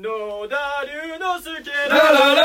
野田龍之介だ。ラ